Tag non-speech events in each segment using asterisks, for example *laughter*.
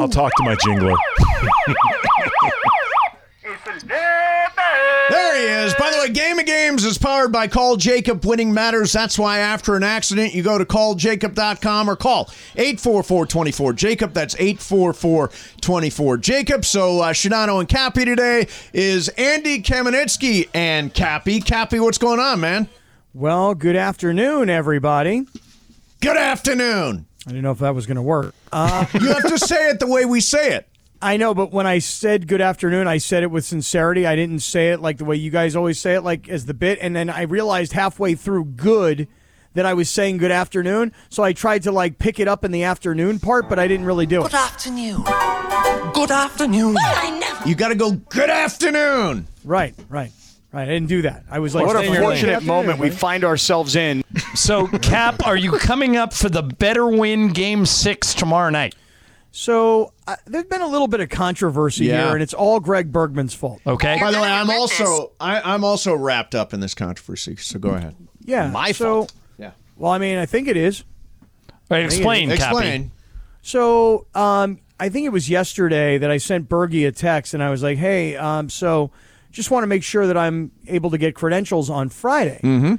I'll talk to my jingler. There he is. By the way, Game of Games is powered by Call Jacob. Winning matters. That's why after an accident, you go to calljacob.com or call 844-24-JACOB. That's 844-24-JACOB. So, uh, Sedano and Cappy today is Andy Kamenetzky and Cappy. Cappy, what's going on, man? Well, good afternoon, everybody. Good afternoon. I didn't know if that was going to work. Uh, *laughs* You have to say it the way we say it. I know, but when I said good afternoon, I said it with sincerity. I didn't say it like the way you guys always say it, like as the bit. And then I realized halfway through good that I was saying good afternoon. So I tried to like pick it up in the afternoon part, but I didn't really do it. Good afternoon. Good afternoon. Well, I never. You got to go, good afternoon. Right, right, right. I didn't do that. I was like, What a staying here like, fortunate moment we find ourselves in. So, Cap, are you coming up for the better win game six tomorrow night? So uh, there's been a little bit of controversy Yeah. here, and it's all Greg Bergman's fault. Okay. By the way, I'm also I, I'm also wrapped up in this controversy. So go ahead. Yeah, My so, fault. Yeah. Well, I mean, I think it is. Wait, explain, Cappy. Explain. So um, I think it was yesterday that I sent Bergie a text, and I was like, "Hey, um, so just want to make sure that I'm able to get credentials on Friday." Mm-hmm.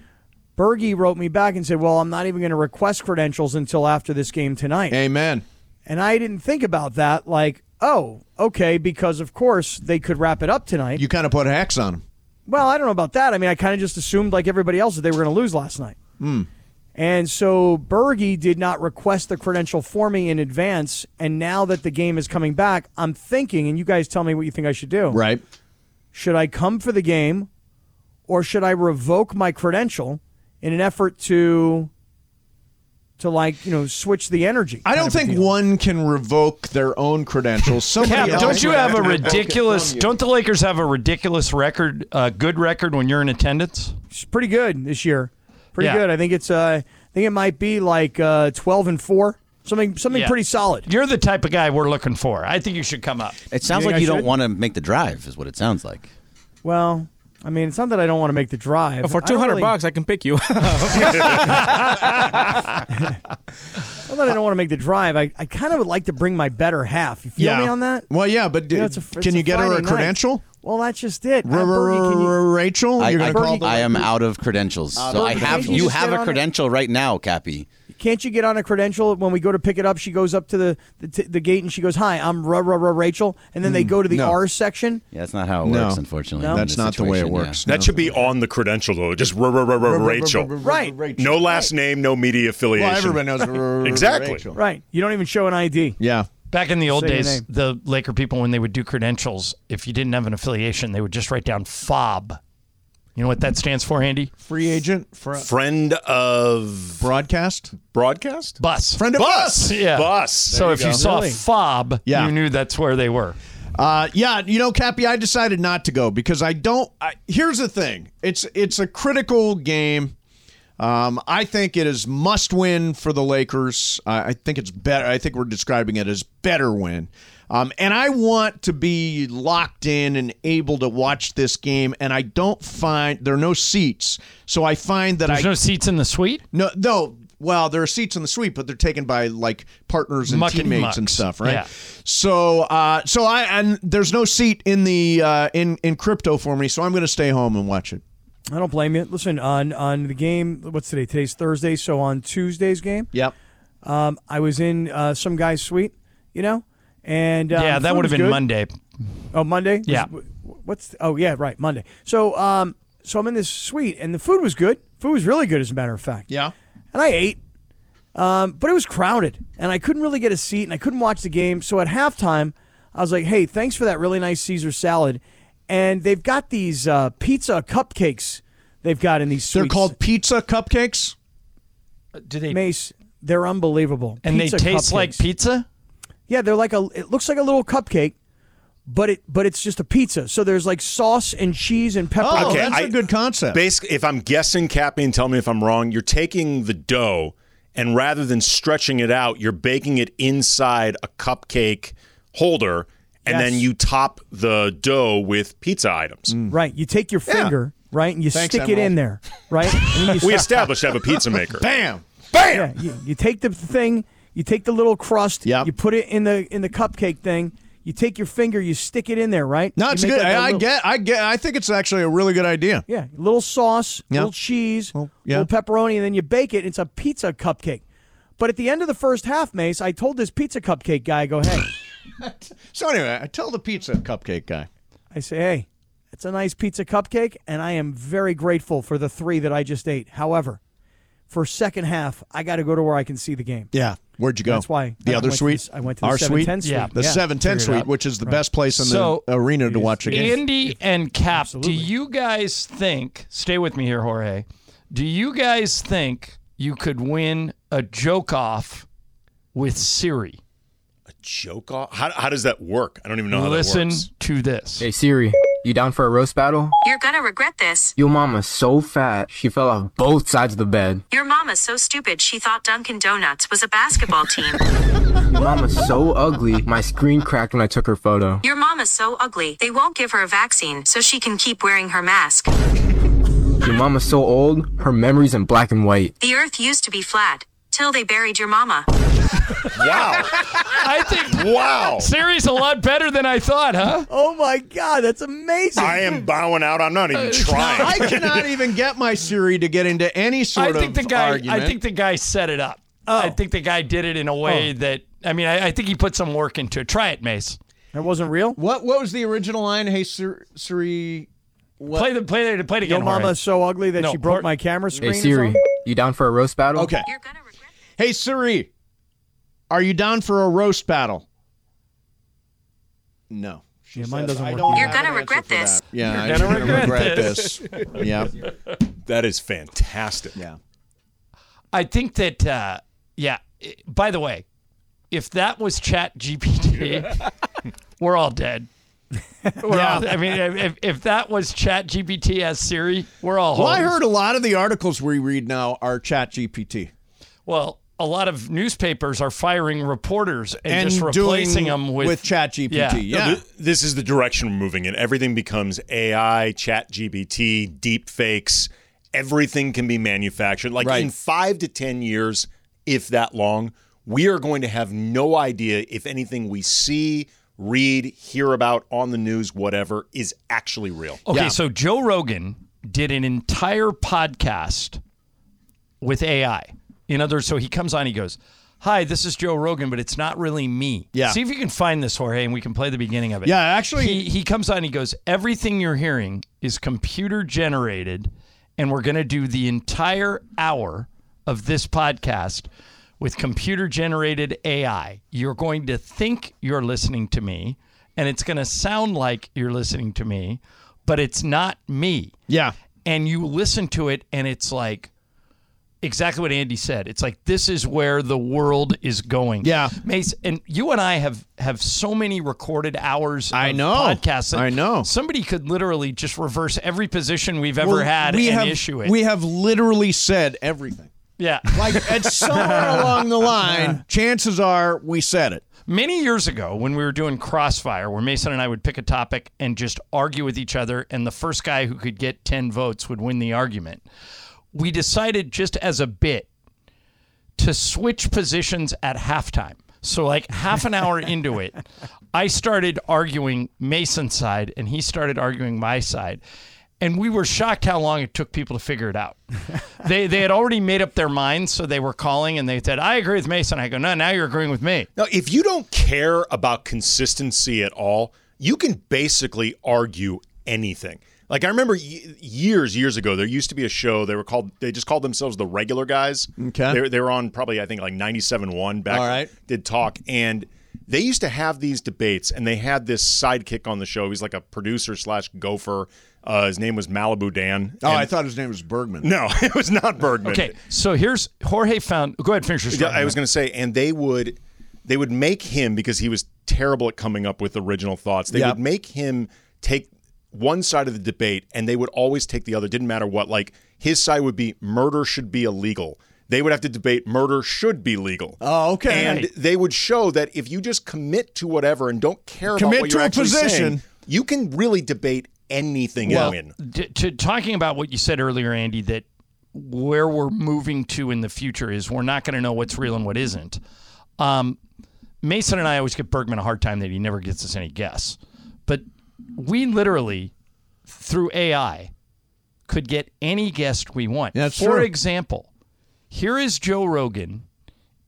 Bergie wrote me back and said, "Well, I'm not even going to request credentials until after this game tonight." Amen. And I didn't think about that. Like, oh, okay, because of course they could wrap it up tonight. You kind of put hex on them. Well, I don't know about that. I mean, I kind of just assumed, like everybody else, that they were going to lose last night. And so Bergie did not request the credential for me in advance. And now that the game is coming back, I'm thinking, and you guys tell me what you think I should do. Right. Should I come for the game or should I revoke my credential in an effort to. To like you know switch the energy. I don't think deal. one can revoke their own credentials. *laughs* Somebody Cap, else don't you would have a to revoke it ridiculous? Don't the Lakers have a ridiculous record, uh, good record when you're in attendance? It's pretty good this year. Pretty Yeah. good. I think it's. Uh, I think it might be like uh, twelve and four. Something something Yeah. pretty solid. You're the type of guy we're looking for. I think you should come up. It sounds You like I you don't want to make the drive, is what it sounds like. Well, I mean, it's not that I don't want to make the drive. For two hundred really- bucks, I can pick you. *laughs* Not that I don't want to make the drive. I, I kind of would like to bring my better half. You feel Yeah. me on that? Well, yeah, but You know, it's a- it's can you get her Friday a night. credential? Well, that's just it. Uh, R- Bergie, you- R- Rachel, I, you're I, call I am out of credentials, so I have. you You have a on it? credential right now, Cappy. Can't you get on a credential when we go to pick it up? She goes up to the the, t- the gate and she goes, "Hi, I'm Ra Ra Ra Rachel," and then they go to the Mm, no. R section. Yeah, that's not how it No. works, unfortunately. No? That's not the way it situation, yeah. works. That should be on the credential, though. Just r- r- r- r- Rachel. Right. No last name, no media affiliation. Well, everybody knows Exactly. Right. You don't even show an ID. Yeah. Back in the old Say days, the Laker people, when they would do credentials, if you didn't have an affiliation, they would just write down FOB. You know what that stands for, Andy? Free agent, fr- Friend of broadcast, broadcast? Bus. friend of Bus. us. Yeah. Bus. So if you saw Really? FOB, Yeah. you knew that's where they were. Uh, yeah, you know, Cappy, I decided not to go because I don't. I, here's the thing: it's it's a critical game. Um, I think it is must win for the Lakers. I I think it's better. I think we're describing it as better win. Um, and I want to be locked in and able to watch this game. And I don't find there are no seats, so I find that There's I no seats in the suite? no no. Well, there are seats in the suite, but they're taken by like partners and Muck and teammates and mucks. stuff, right? Yeah. So, uh, so I and there's no seat in the uh, in in crypto for me, so I'm going to stay home and watch it. I don't blame you. Listen, on on the game, what's today? Today's Thursday, so on Tuesday's game, Yep. um, I was in uh, some guy's suite, you know, and um, yeah, that would have been good. Monday. Oh, Monday. Yeah. What's oh yeah right Monday. So um so I'm in this suite and the food was good. Food was really good as a matter of fact. Yeah. and I ate. Um, but it was crowded, and I couldn't really get a seat, and I couldn't watch the game. So at halftime, I was like, "Hey, thanks for that really nice Caesar salad." And they've got these uh, pizza cupcakes. They've got in these. They're called pizza cupcakes. Do they Mace. They're unbelievable. and Pizza they taste like pizza? Yeah, they're like a. It looks like a little cupcake, but it but it's just a pizza. So there's like sauce and cheese and pepper. Oh, Okay, that's a I- good concept. Basically, if I'm guessing, Cappy, and tell me if I'm wrong, you're taking the dough and rather than stretching it out, you're baking it inside a cupcake holder, and Yes. then you top the dough with pizza items. Mm. Right. You take your finger, right, and you Thanks, stick it in there, right? *laughs* And you We established to have a pizza maker. Bam. Bam! Yeah, you, you take the thing, You take the little crust. Yep. You put it in the in the cupcake thing. You take your finger. You stick it in there, right? No, it's good. like I, I get. I get. I think it's actually a really good idea. Yeah, little sauce, Yeah. little cheese, yeah. little pepperoni, and then you bake it. It's a pizza cupcake. But at the end of the first half, Mace, I told this pizza cupcake guy, I "Go, hey." *laughs* So anyway, I tell the pizza cupcake guy. I say, hey, it's a nice pizza cupcake, and I am very grateful for the three that I just ate. However, for second half, I got to go to where I can see the game. Yeah. Where'd you go? That's why the I other went suite. the- I went to the Our suite. 710 suite. Yeah. The Yeah. seven ten suite, which is the best place in So, the arena to watch a game. Andy and Cap, Absolutely. do you guys think, stay with me here, Jorge, do you guys think you could win a joke off with Siri? A joke off. How, how does that work? I don't even know how Listen that works. to this. Hey Siri, you down for a roast battle? You're gonna regret this. Your mama's so fat, she fell off both sides of the bed. Your mama's so stupid she thought Dunkin' Donuts was a basketball team. *laughs* Your mama's so ugly, my screen cracked when I took her photo. Your mama's so ugly, they won't give her a vaccine so she can keep wearing her mask. Your mama's so old, her memory's in black and white. The earth used to be flat, till they buried your mama. *laughs* Wow. I think wow. Siri's a lot better than I thought, huh? Oh my God, that's amazing. I am bowing out. I'm not even uh, trying. I cannot even get my Siri to get into any sort I think of the guy. argument. I think the guy set it up. Oh. I think the guy did it in a way oh. that. I mean, I, I think he put some work into it. Try it, Mace. that wasn't real. what what was the original line? Hey Sir, Siri. What? Play the play the play it again. Your mama Jorge. is so ugly that No, she broke Hor- my camera screen. Hey Siri, you down for a roast battle? Okay. You're gonna regret Hey Siri, are you down for a roast battle? No. She Yeah, mine says, doesn't work. You're gonna answer regret this. that. Yeah, You're I'm gonna gonna regret regret this. *laughs* yeah. That is fantastic. Yeah. I think that. Uh, yeah. By the way, if that was Chat GPT, *laughs* we're all dead. *laughs* We're all, I mean, if, if that was Chat GPT as Siri, we're all. Well, I heard a lot of the articles we read now are Chat GPT. Well, a lot of newspapers are firing reporters and, And just replacing them with, with Chat GPT. Yeah. Yeah. No, th- this is the direction we're moving in. Everything becomes AI, Chat GPT, deep fakes. Everything can be manufactured. Like Right. in five to 10 years, if that long, we are going to have no idea if anything we see, read, hear about on the news, whatever, is actually real. Okay, Yeah. so Joe Rogan did an entire podcast with AI. In other words, so he comes on, he goes, Hi, this is Joe Rogan, but it's not really me. Yeah. See if you can find this, Jorge, and we can play the beginning of it. Yeah, actually- He, he comes on, he goes, Everything you're hearing is computer generated, and we're going to do the entire hour of this podcast with computer generated AI. You're going to think you're listening to me, and it's going to sound like you're listening to me, but it's not me Yeah. and you listen to it and it's like exactly what Andy said. It's like this is where the world is going. Yeah. Mace, and you and I have have so many recorded hours I of know. podcasts. I know. Somebody could literally just reverse every position we've ever Well, had we and have, issue it. We have literally said everything. yeah. *laughs* Like at somewhere *laughs* along the line, chances are we said it. Many years ago, when we were doing Crossfire, where Mason and I would pick a topic and just argue with each other, and the first guy who could get 10 votes would win the argument, we decided just as a bit to switch positions at halftime. So, like half an hour into it, *laughs* I started arguing Mason's side, and he started arguing my side. And we were shocked how long it took people to figure it out. *laughs* they they had already made up their minds, so they were calling and they said, "I agree with Mason." I go, "No, now you're agreeing with me." Now, if you don't care about consistency at all, you can basically argue anything. Like I remember y- years, years ago, there used to be a show. They were called. They just called themselves the Regular Guys. Okay. They, were- they were on probably I think like ninety seven one back. All right. Did talk and they used to have these debates, and they had this sidekick on the show. He's like a producer slash gopher. Uh, his name was Malibu Dan. Oh, And- I thought his name was Bergman. no, *laughs* it was not Bergman. Okay, so here's Jorge found. Go ahead, finish your story. Yeah, I was going to say, and they would they would make him because he was terrible at coming up with original thoughts. They Yep. would make him take one side of the debate, and they would always take the other. Didn't matter what. Like his side would be murder should be illegal. They would have to debate murder should be legal. Oh, okay. And they would show that if you just commit to whatever and don't care about Commit what to you're a actually position. saying, you can really debate anything well, and win. to, to talking about what you said earlier, Andy, that where we're moving to in the future is we're not going to know what's real and what isn't. Um, Mason and I always give Bergman a hard time that he never gets us any guests, but we literally through AI could get any guest we want. That's For true. example, here is Joe Rogan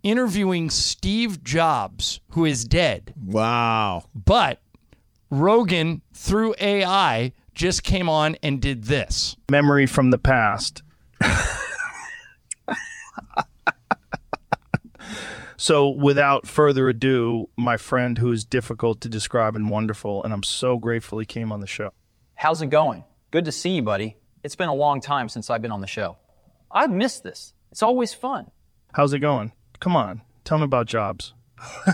interviewing Steve Jobs, who is dead. Wow. But Rogan, through AI, just came on and did this. memory from the past. *laughs* so, without further ado, my friend who is difficult to describe and wonderful, and I'm so grateful he came on the show. How's it going? Good to see you, buddy. It's been a long time since I've been on the show. I've missed this. It's always fun. How's it going? Come on, tell me about jobs. *laughs*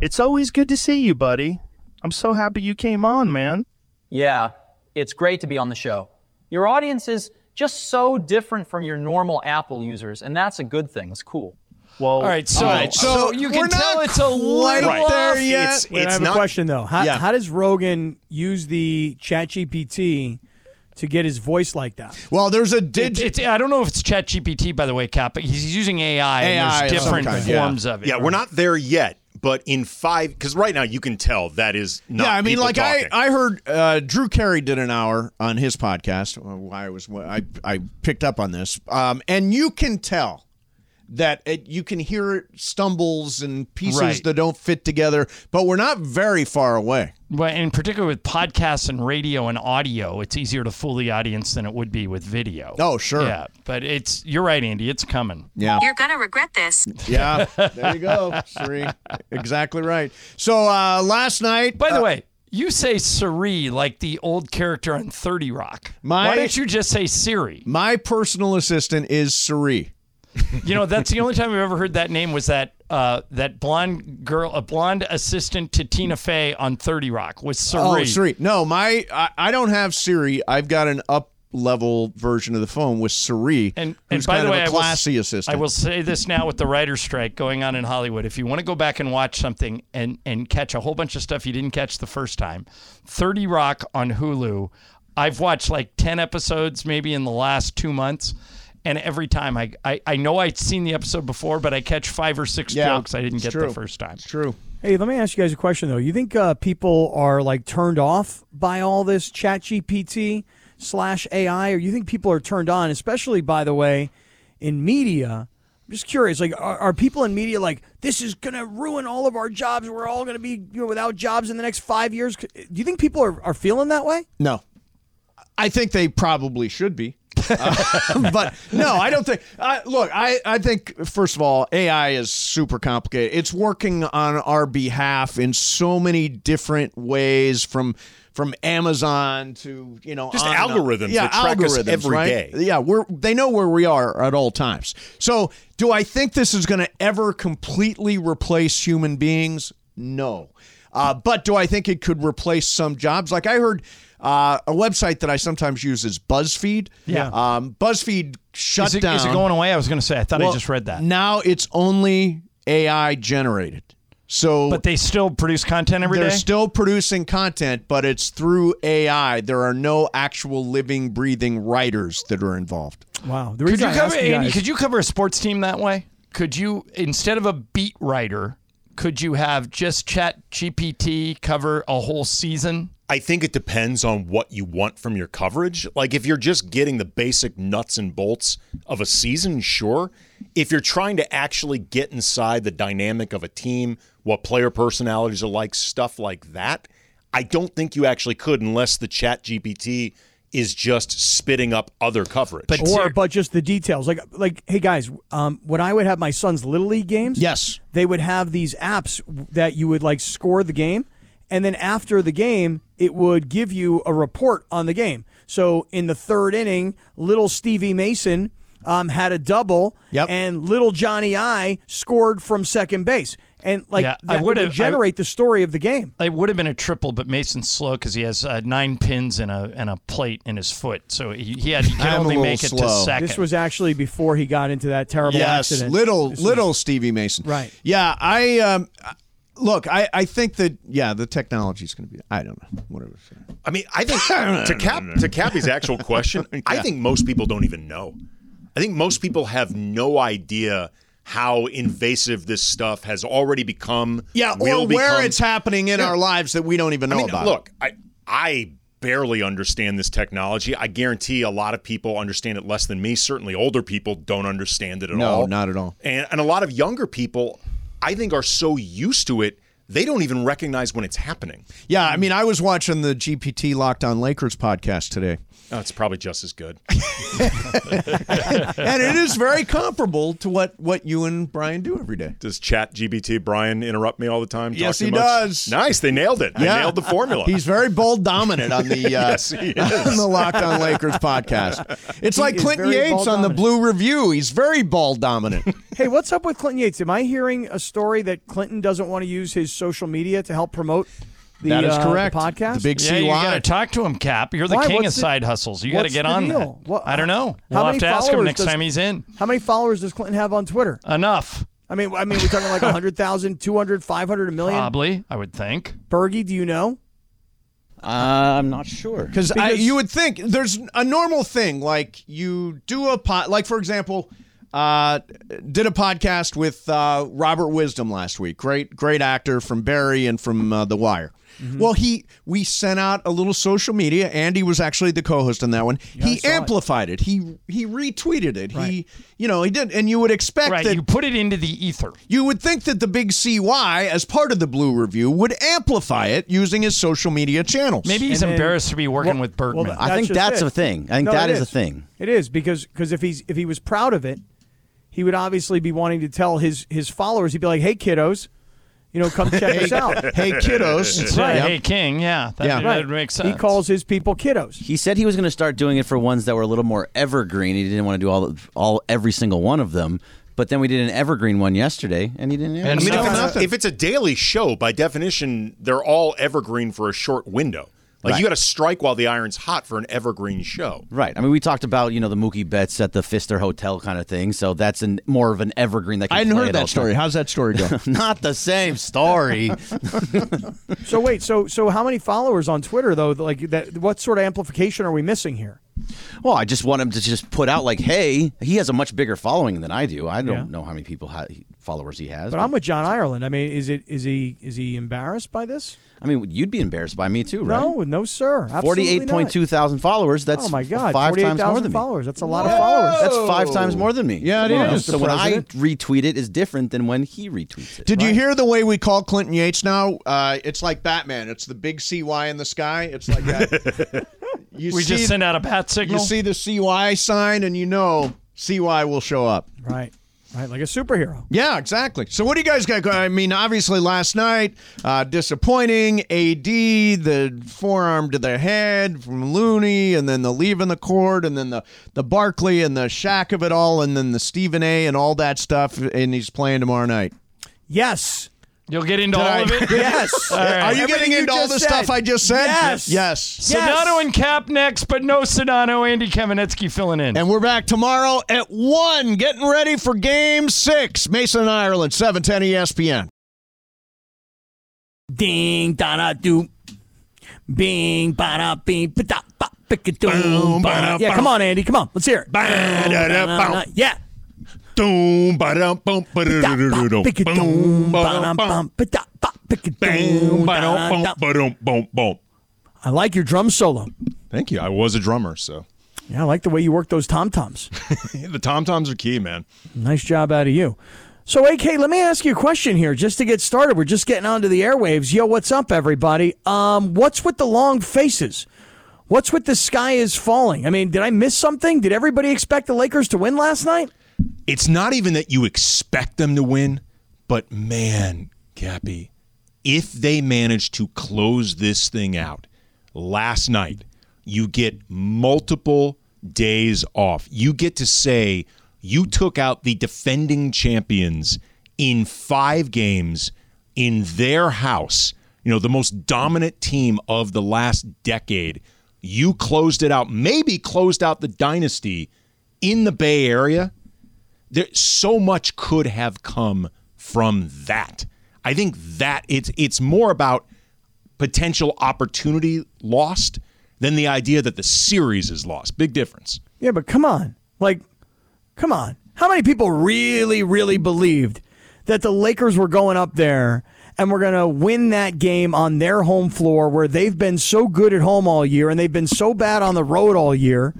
it's always good to see you, buddy. I'm so happy you came on, man. Yeah, it's great to be on the show. Your audience is just so different from your normal Apple users, and that's a good thing. It's cool. Well, All right, so, uh, All right, so, so you can tell it's a little quite there yet. It's, Wait, I have not. a question though. How, Yeah. how does Rogan use the ChatGPT to get his voice like that? Well, there's a It, dig. I don't know if it's ChatGPT, by the way, Cap, but he's using AI, AI and there's different kind, yeah. forms of it. Yeah, we're not there yet, but in five, because right now you can tell that is not. yeah, I mean, like I, talking. I heard uh, Drew Carey did an hour on his podcast. Uh, I was I I picked up on this, um, and you can tell that it, you can hear stumbles and pieces Right. that don't fit together, but we're not very far away. Well, in particular with podcasts and radio and audio, it's easier to fool the audience than it would be with video. Oh, sure. Yeah, but it's you're right, Andy. It's coming. Yeah. You're gonna regret this. *laughs* Yeah, there you go, Sri. Exactly right. So uh, last night, By the uh, way, you say Siri like the old character on Thirty Rock. My- Why don't you just say Siri? my personal assistant is Sri. You know, that's the only time I've ever heard that name was that uh, that blonde girl, a blonde assistant to Tina Fey on Thirty Rock was Cerie. Oh, Siri. No, my I, I don't have Siri. I've got an up level version of the phone with Siri, And, and by kind the way, of I a will- classy assistant. I will say this now with the writer's strike going on in Hollywood. If you want to go back and watch something and, and catch a whole bunch of stuff you didn't catch the first time, 30 Rock on Hulu, I've watched like 10 episodes maybe in the last two months. And every time I, I, I know I'd seen the episode before, but I catch five or six Yeah, jokes I didn't get true. the first time. It's true. Hey, let me ask you guys a question though. You think uh, people are like turned off by all this ChatGPT slash AI, or you think people are turned on, especially by the way, in media? I'm just curious. Like, are, are people in media like this is gonna ruin all of our jobs? We're all gonna be you know, without jobs in the next five years. Do you think people are, are feeling that way? No, I think they probably should be. Uh, *laughs* but no, I don't think. Uh, look, I, I think first of all, AI is super complicated. It's working on our behalf in so many different ways, from from Amazon to you know Just on and on. algorithms yeah, that track us algorithms, every right? day. Yeah, we're they know where we are at all times. So, do I think this is going to ever completely replace human beings? No. Uh, but do I think it could replace some jobs? Like I heard uh, a website that I sometimes use is BuzzFeed. Yeah. Um, BuzzFeed shut Is it, down. is it going away? I was going to say, I thought I just read that. Now it's only AI generated. So But they still produce content every they're day? still producing content, but it's through AI. There are no actual living, breathing writers that are involved. Wow. The Could you I cover ask you Andy? guys- Could you cover a sports team that way? Could you instead of a beat writer, could you have just Chat GPT cover a whole season? I think it depends on what you want from your coverage. Like if you're just getting the basic nuts and bolts of a season, sure. If you're trying to actually get inside the dynamic of a team, what player personalities are like, stuff like that, I don't think you actually could unless the Chat GPT is just spitting up other coverage. But or but just the details like like hey guys um, when i would have my son's little league games Yes. they would have these apps that you would like score the game and then after the game it would give you a report on the game so in the third inning little stevie mason um, had a double Yep. and little johnny i scored from second base and like Yeah, I that would've- would generate the story of the game It would have been a triple, but Mason's slow because he has uh, nine pins and a and a plate in his foot, so he, he had he can only little make it to slow. second. this was actually before he got into that terrible Yes, accident little This was- little Stevie Mason. Right. Yeah, I um, look. I I think that yeah, the technology is going to be. I don't know. Whatever. I mean, I think to cap to Cappy's actual question, *laughs* I think most people don't even know. I think most people have no idea how invasive this stuff has already become. Yeah, or where become. it's happening in Yeah. our lives that we don't even know I mean, about. look, I I barely understand this technology. I guarantee a lot of people understand it less than me. Certainly, older people don't understand it at No, all. not at all. And and a lot of younger people, I think, are so used to it they don't even recognize when it's happening. Yeah, I mean, I was watching the GPT Locked On Lakers podcast today, Oh, it's probably just as good. *laughs* and it is very comparable to what what you and Brian do every day. Does Chat GPT Brian interrupt me all the time? Yes, he much? does. Nice, they nailed it. Yeah. I nailed the formula. He's very bold dominant on the *laughs* uh, Yes, *laughs* on the Locked On Lakers podcast. It's He like Clinton Yates on the. Blue Review. He's very ball dominant. Hey, what's up with Clinton Yates? Am I hearing a story that Clinton doesn't want to use his social media to help promote the, That is uh, correct. the podcast? The big Yeah, you got to talk to him, Cap. You're the Why? king What's of the- side hustles. You got to get on deal? that. What- I don't know. How We'll have to ask him next does- time he's in. How many followers does Clinton have on Twitter? Enough, I mean, I mean, we're talking like *laughs* 100,000, 200, 500, a million. probably. I would think. Bergie, do you know? Uh, I'm not sure. Because Because- you would think there's a normal thing like you do a pod, like for example, uh, did a podcast with uh, Robert Wisdom last week. Great, great actor from Barry and from uh, The Wire. Mm-hmm. Well, he we sent out a little social media. Andy was actually the co-host on that one. I he saw it. amplified it. He he retweeted it. He you know he did, and you would expect Right, that you put it into the ether. you would think that the big CY, as part of the Blue Review, would amplify it using his social media channels. Maybe he's And then- embarrassed to be working Well- with Bergman. well, I think that's it. a thing. I think No, that it is a thing. It is because because if he's if he was proud of it, he would obviously be wanting to tell his his followers. He'd be like, "Hey, kiddos, you know, come check us out." *laughs* hey kiddos, It's, Right. Hey, King. Yeah, that, Yeah. that makes sense. He calls his people kiddos. He said he was going to start doing it for ones that were a little more evergreen. He didn't want to do all all every single one of them. But then we did an evergreen one yesterday, and he didn't. And I mean, No, if it's, nothing. if it's a daily show, by definition, they're all evergreen for a short window. Like Right. you got to strike while the iron's hot for an evergreen show. Right. I mean, we talked about you know the Mookie Betts at the Pfister Hotel kind of thing. So that's an more of an evergreen that can I hadn't play heard that story. the How's that story go? time. *laughs* Not the same story. *laughs* So wait, so so how many followers on Twitter though? Like that? What sort of amplification are we missing here? Well, I just want him to just put out like, hey, he has a much bigger following than I do. I don't Yeah. know how many people ha- followers he has. But I'm with John Ireland. I mean, is it is he is he embarrassed by this? I mean, you'd be embarrassed by me too, right? No, no, sir. Forty-eight point two thousand followers. not. That's Oh my God, five forty-eight times more thousand than me. followers. That's a lot of followers. That's five times more than me. Yeah, it Come on. is, So when I President. retweet it is different than when he retweets it. Did you hear the way we call Clinton Yates now? Uh, it's like Batman. It's the big CY in the sky. It's like that. *laughs* You we just sent out a bat signal. you see the CY sign, and you know CY will show up. Right, right, like a superhero. Yeah, exactly. So what do you guys got? I mean, obviously last night, uh, disappointing. AD, the forearm to the head from Looney, and then the leaving the court, and then the the Barkley and the Shaq of it all, and then the Stephen A. and all that stuff. And he's playing tomorrow night. Yes, You'll get into Did all I- of it. *laughs* yes. All right. Are you Everything getting you into all just the said. stuff I just said? Yes. Yes. Sedano and Cap next, but no Sedano. Andy Kamenetzky filling in. And we're back tomorrow at 1, getting ready for game six. Mason, Ireland, E 710 ESPN. Ding da da do, bing ba da bing ba da ba pick it doom. ba-da. Yeah, come on, Andy, come on, let's hear it. Yeah. Doom, ba-dum, bum. Pick Boom, ba-dum, bum. ba-dum, ba-da, ba, Bam, ba-dum, bum, ba-dum, bum, bum. I like your drum solo. Thank you. I was a drummer, so Yeah, I like the way you work those tom toms. *laughs* the tom toms are key, man. Nice job out of you. So, AK, let me ask you a question here just to get started. We're just getting onto the airwaves. Yo, what's up, everybody? Um, what's with the long faces? What's with the sky is falling? I mean, did I miss something? Did everybody expect the Lakers to win last night? It's not even that you expect them to win, but man, Cappy, if they manage to close this thing out last night, you get multiple days off. You get to say you took out the defending champions in five games in their house, you know, the most dominant team of the last decade. You closed it out, maybe closed out the dynasty in the Bay Area there so much could have come from that. I think that it's it's more about potential opportunity lost than the idea that the series is lost. Big difference. Yeah, but come on. Like, Come on. How many people really, really believed that the Lakers were going up there and we're going to win that game on their home floor where they've been so good at home all year and they've been so bad on the road all year?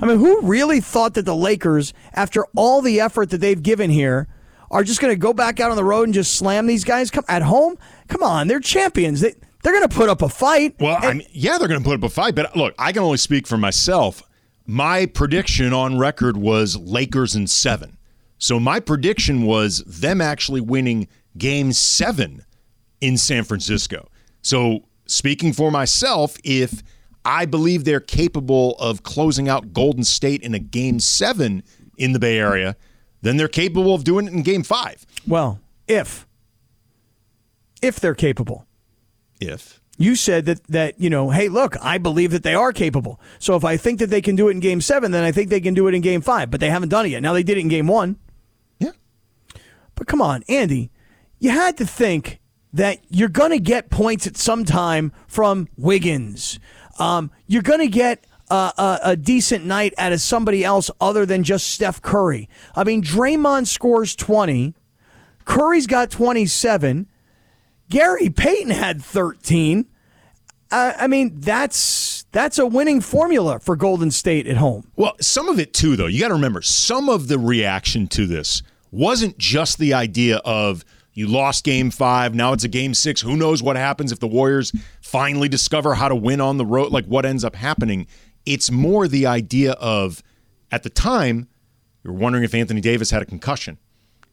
I mean, who really thought that the Lakers, after all the effort that they've given here, are just going to go back out on the road and just slam these guys? Come at home? Come on, they're champions. They, they're going to put up a fight. Well, I mean, yeah, they're going to put up a fight, but look, I can only speak for myself. My prediction on record was Lakers in seven. So my prediction was them actually winning game seven in San Francisco. So speaking for myself, if I believe they're capable of closing out Golden State in a game seven in the Bay Area, then they're capable of doing it in game five. Well, if. If they're capable. If. You said that that you know, hey, look, I believe that they are capable. So if I think that they can do it in Game Seven, then I think they can do it in Game Five. But they haven't done it yet. Now they did it in Game One. Yeah. But come on, Andy, you had to think that you're going to get points at some time from Wiggins. Um, you're going to get a, a, a decent night out of somebody else other than just Steph Curry. I mean, Draymond scores 20. Curry's got 27. Gary Payton had 13. Uh, I mean, that's that's a winning formula for Golden State at home. Well, some of it too, though. You got to remember, some of the reaction to this wasn't just the idea of you lost game five, now it's a game six. Who knows what happens if the Warriors finally discover how to win on the road? Like what ends up happening? It's more the idea of at the time, you're wondering if Anthony Davis had a concussion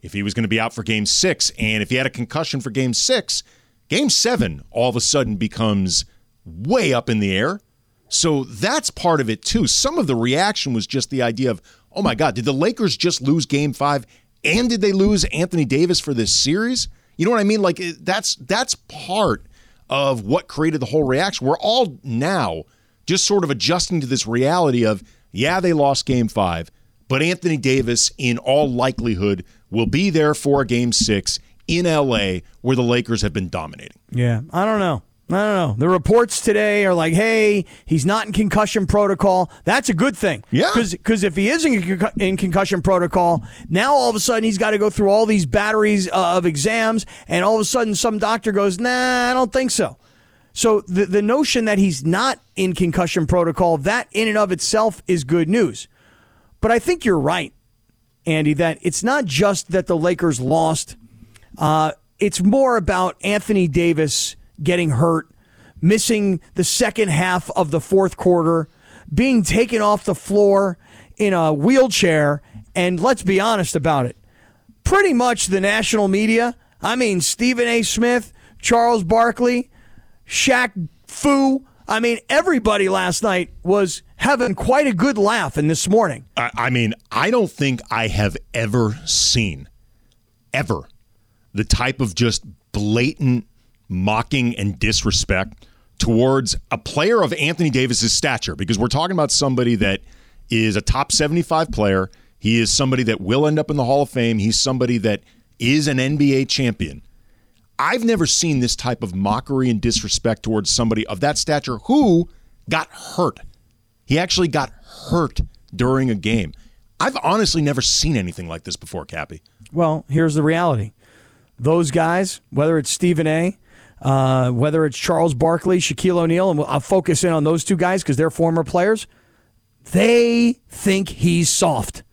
if he was going to be out for game six. And if he had a concussion for game six, game seven all of a sudden becomes way up in the air. So that's part of it too. Some of the reaction was just the idea of, oh my God, did the Lakers just lose game five? And did they lose Anthony Davis for this series? You know what I mean? Like that's that's part of what created the whole reaction. We're all now just sort of adjusting to this reality of, yeah, they lost game five, but Anthony Davis, in all likelihood, will be there for game six in LA where the Lakers have been dominating. Yeah, I don't know. I don't know. The reports today are like, hey, he's not in concussion protocol. That's a good thing. Yeah. Because if he is in, in concussion protocol, now all of a sudden he's got to go through all these batteries uh, of exams, and all of a sudden some doctor goes, nah, I don't think so. So the, the notion that he's not in concussion protocol, that in and of itself is good news. But I think you're right, Andy, that it's not just that the Lakers lost. Uh, it's more about Anthony Davis getting hurt, missing the second half of the fourth quarter, being taken off the floor in a wheelchair, and let's be honest about it. Pretty much the national media, I mean, Stephen A. Smith, Charles Barkley, Shaq Fu, I mean, everybody last night was having quite a good laugh, and this morning. I, I mean, I don't think I have ever seen, ever, the type of just blatant mocking and disrespect towards a player of Anthony Davis's stature because we're talking about somebody that is a top 75 player. He is somebody that will end up in the Hall of Fame. He's somebody that is an NBA champion. I've never seen this type of mockery and disrespect towards somebody of that stature who got hurt. He actually got hurt during a game. I've honestly never seen anything like this before, Cappy. Well, here's the reality. Those guys, whether it's Stephen A., uh, whether it's Charles Barkley, Shaquille O'Neal, and I'll focus in on those two guys because they're former players, they think he's soft.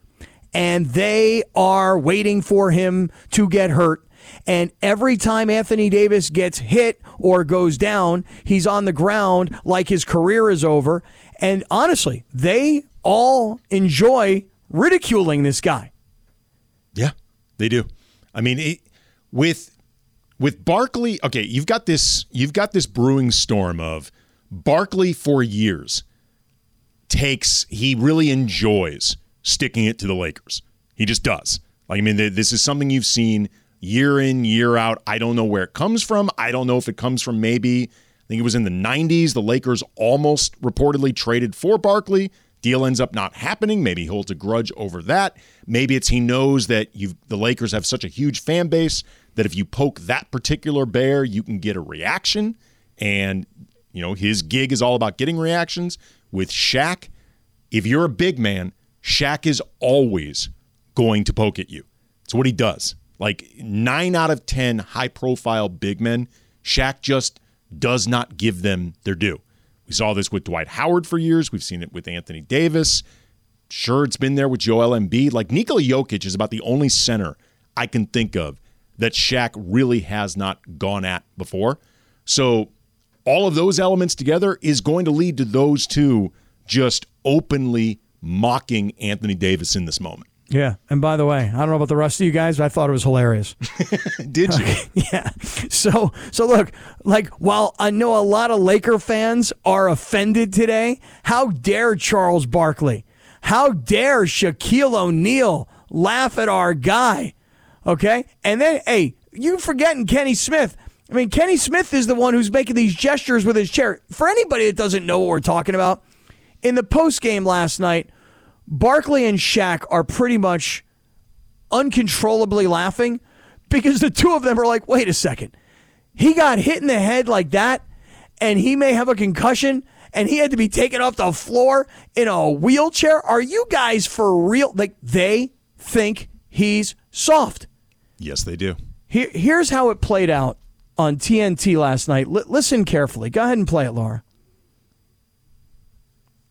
And they are waiting for him to get hurt. And every time Anthony Davis gets hit or goes down, he's on the ground like his career is over. And honestly, they all enjoy ridiculing this guy. Yeah, they do. I mean, it, with with Barkley, okay, you've got this you've got this brewing storm of Barkley for years takes he really enjoys sticking it to the Lakers. He just does. Like I mean, this is something you've seen year in year out. I don't know where it comes from. I don't know if it comes from maybe I think it was in the 90s the Lakers almost reportedly traded for Barkley. Deal ends up not happening. Maybe he holds a grudge over that. Maybe it's he knows that you the Lakers have such a huge fan base that if you poke that particular bear, you can get a reaction. And, you know, his gig is all about getting reactions. With Shaq, if you're a big man, Shaq is always going to poke at you. It's what he does. Like nine out of 10 high profile big men, Shaq just does not give them their due. We saw this with Dwight Howard for years. We've seen it with Anthony Davis. Sure, it's been there with Joel Embiid. Like Nikola Jokic is about the only center I can think of that Shaq really has not gone at before. So all of those elements together is going to lead to those two just openly mocking Anthony Davis in this moment. Yeah. And by the way, I don't know about the rest of you guys, but I thought it was hilarious. *laughs* Did you? *laughs* yeah. So so look, like while I know a lot of Laker fans are offended today, how dare Charles Barkley? How dare Shaquille O'Neal laugh at our guy? Okay? And then hey, you forgetting Kenny Smith. I mean, Kenny Smith is the one who's making these gestures with his chair. For anybody that doesn't know what we're talking about, in the post game last night, Barkley and Shaq are pretty much uncontrollably laughing because the two of them are like, wait a second. He got hit in the head like that, and he may have a concussion, and he had to be taken off the floor in a wheelchair. Are you guys for real? Like, they think he's soft. Yes, they do. Here, here's how it played out on TNT last night. L- listen carefully. Go ahead and play it, Laura.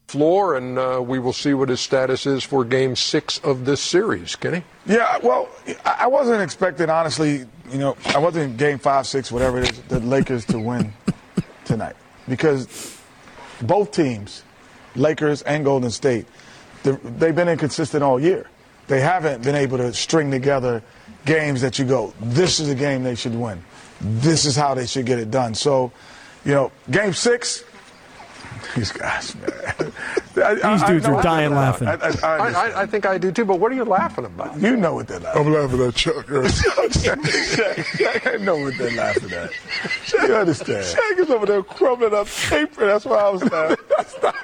floor, and uh, we will see what his status is for Game Six of this series. Kenny. Yeah, well, I I wasn't expecting, honestly, you know, I wasn't game five, six, whatever it is, the Lakers to win *laughs* tonight. Because both teams, Lakers and Golden State, they've been inconsistent all year. They haven't been able to string together games that you go, this is a game they should win. This is how they should get it done. So, you know, game six, these guys, man. These dudes are dying laughing. I, I, I, I, I, I think I do too, but what are you laughing about? you know what they're laughing. I'm laughing at *laughs* Chuck. I know what they're laughing at. You understand? Shaq is over there crumbling up paper. That's why I was laughing. *laughs* That's not,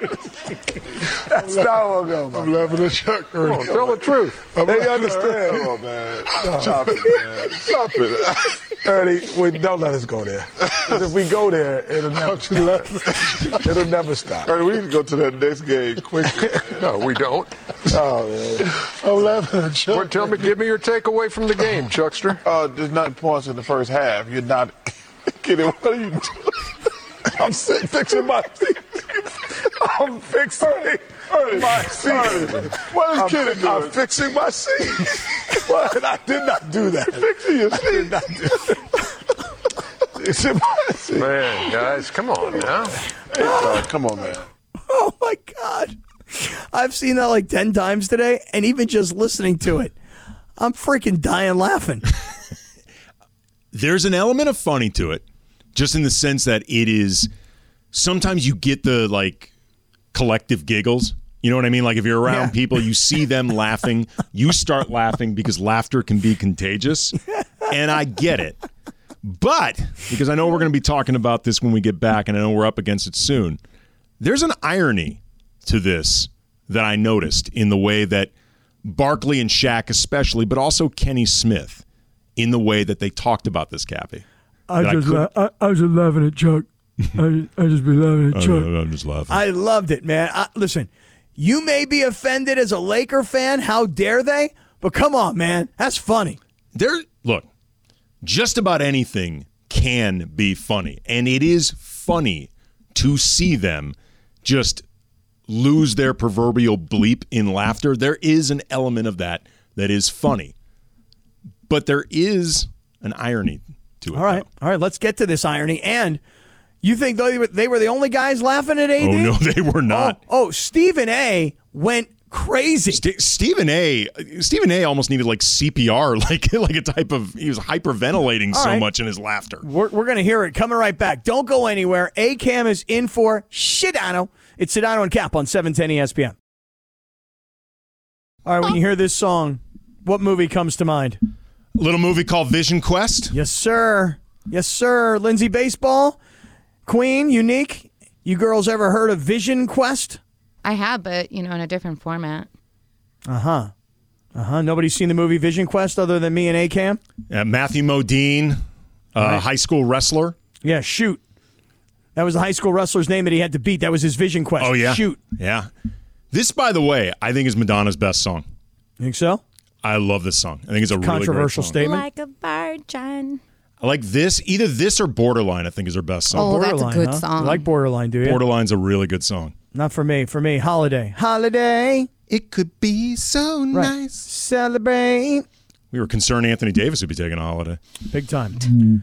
that's not what I'm going I'm laughing at Chuck. Come on, tell the truth. They understand. Come on, man. Stop it, man. Stop it. Ernie, wait, don't let us go there. 'Cause if we go there, it'll never. *laughs* It'll never stop. Ernie, we need to go to that next game quickly. *laughs* No, we don't. Oh, man. I'm laughing at Chuck. Well, tell me, give me your takeaway from the game, Chuckster. Uh, there's nothing points in the first half. You're not *laughs* kidding. What are you doing? I'm fixing my seat. I'm fixing my seat. What is I'm kidding fi- I'm fixing my seat. *laughs* what? I did not do that. Fixing your seat. I did not do that. Fixing my seat. Man, guys, come on now. Uh, come on, man. *laughs* Oh my God. I've seen that like 10 times today, and even just listening to it, I'm freaking dying laughing. *laughs* there's an element of funny to it, just in the sense that it is sometimes you get the like collective giggles. You know what I mean? Like if you're around Yeah. *laughs* people, you see them laughing, you start laughing because laughter can be contagious. And I get it. But because I know we're going to be talking about this when we get back, and I know we're up against it soon, there's an irony to this that I noticed in the way that Barkley and Shaq, especially, but also Kenny Smith, in the way that they talked about this, Cappy. I That I la- I, I was just laughing at Chuck. I, I just be laughing at I *laughs* oh, Chuck. am just laughing. I loved it, man. I, listen, you may be offended as a Laker fan. How dare they? But come on, man. That's funny. there look just about anything can be funny and it is funny to see them just lose their proverbial bleep in laughter there is an element of that that is funny but there is an irony to it All right. All right. Let's get to this irony. And you think they were, they were the only guys laughing at AD? oh no *laughs* they were not Oh, oh Stephen A went crazy. St- Stephen A. Stephen A. almost needed like CPR, *laughs* like like a type of he was hyperventilating All so right. much in his laughter. We're, we're going to hear it coming right back. Don't go anywhere. AKam is in for Sedano. It's Sedano and Cap on 710 ESPN. All right, when you hear this song, what movie comes to mind? A Little movie called Vision Quest. Yes, sir. Yes, sir. Lindsay Baseball, Queen, Unique. You girls ever heard of Vision Quest? I have, but you know, in a different format. Uh huh. Uh huh. Nobody's seen the movie Vision Quest other than me and AKam? Uh, Matthew Modine, uh, Right. high school wrestler. Yeah, Shute. That was the high school wrestler's name that he had to beat. That was his Vision Quest. Oh yeah, Shute. yeah. This, by the way, I think is Madonna's best song. Think so? I love this song. I think it's a really Controversial great song. statement. Like a virgin. I like this. Either this or Borderline. I think is her best song. Oh, that's a good huh? song. You like Borderline, do you? Borderline's a really good song. Not for me. For me, Holiday. Holiday. It could be so Right. Celebrate. We were concerned Anthony Davis would be taking a holiday. Big time. Hmm.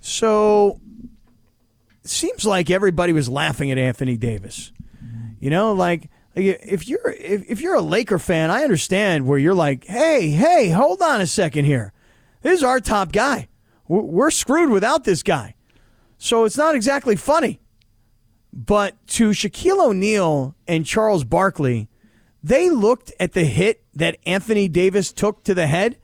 So it seems like everybody was laughing at Anthony Davis. You know, like like, if you're if, if you're a Laker fan, I understand where you're like, hey, hey, hold on a second here. This is our top guy. We're, we're screwed without this guy. So it's not exactly funny. But to Shaquille O'Neal and Charles Barkley, they looked at the hit that Anthony Davis took to the head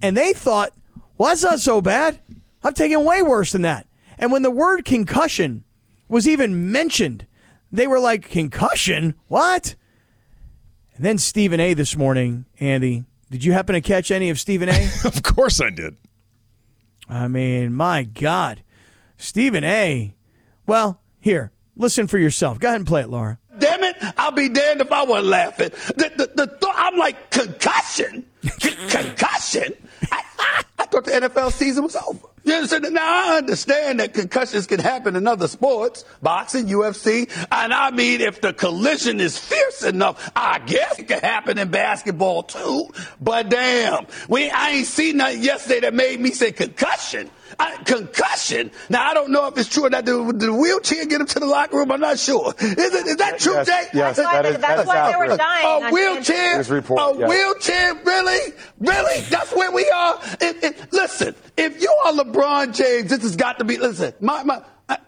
and they thought, well, that's not so bad. I've taken way worse than that. And when the word concussion was even mentioned, they were like, concussion? What? And then Stephen A this morning, Andy, did you happen to catch any of Stephen A? *laughs* of course I did. I mean, my God. Stephen A. Well, here, listen for yourself. Go ahead and play it, Laura. Damn it, I'll be damned if I wasn't laughing. The, the, the, th- I'm like, concussion? Con- *laughs* concussion? I, I thought the NFL season was over. You understand? Now I understand that concussions can happen in other sports, boxing, UFC, and I mean, if the collision is fierce enough, I guess it could happen in basketball too. But damn, we I ain't seen nothing yesterday that made me say concussion. I, concussion. Now I don't know if it's true or not. Did, did the wheelchair get him to the locker room? I'm not sure. Is it? Is that true, Yes, Jay? yes, That's why that they- is- that's that is why they were dying, A wheelchair. Report, a yes. wheelchair. Really? Really? That's where we are. It, it, listen, if you are LeBron James, this has got to be. Listen, my my. I,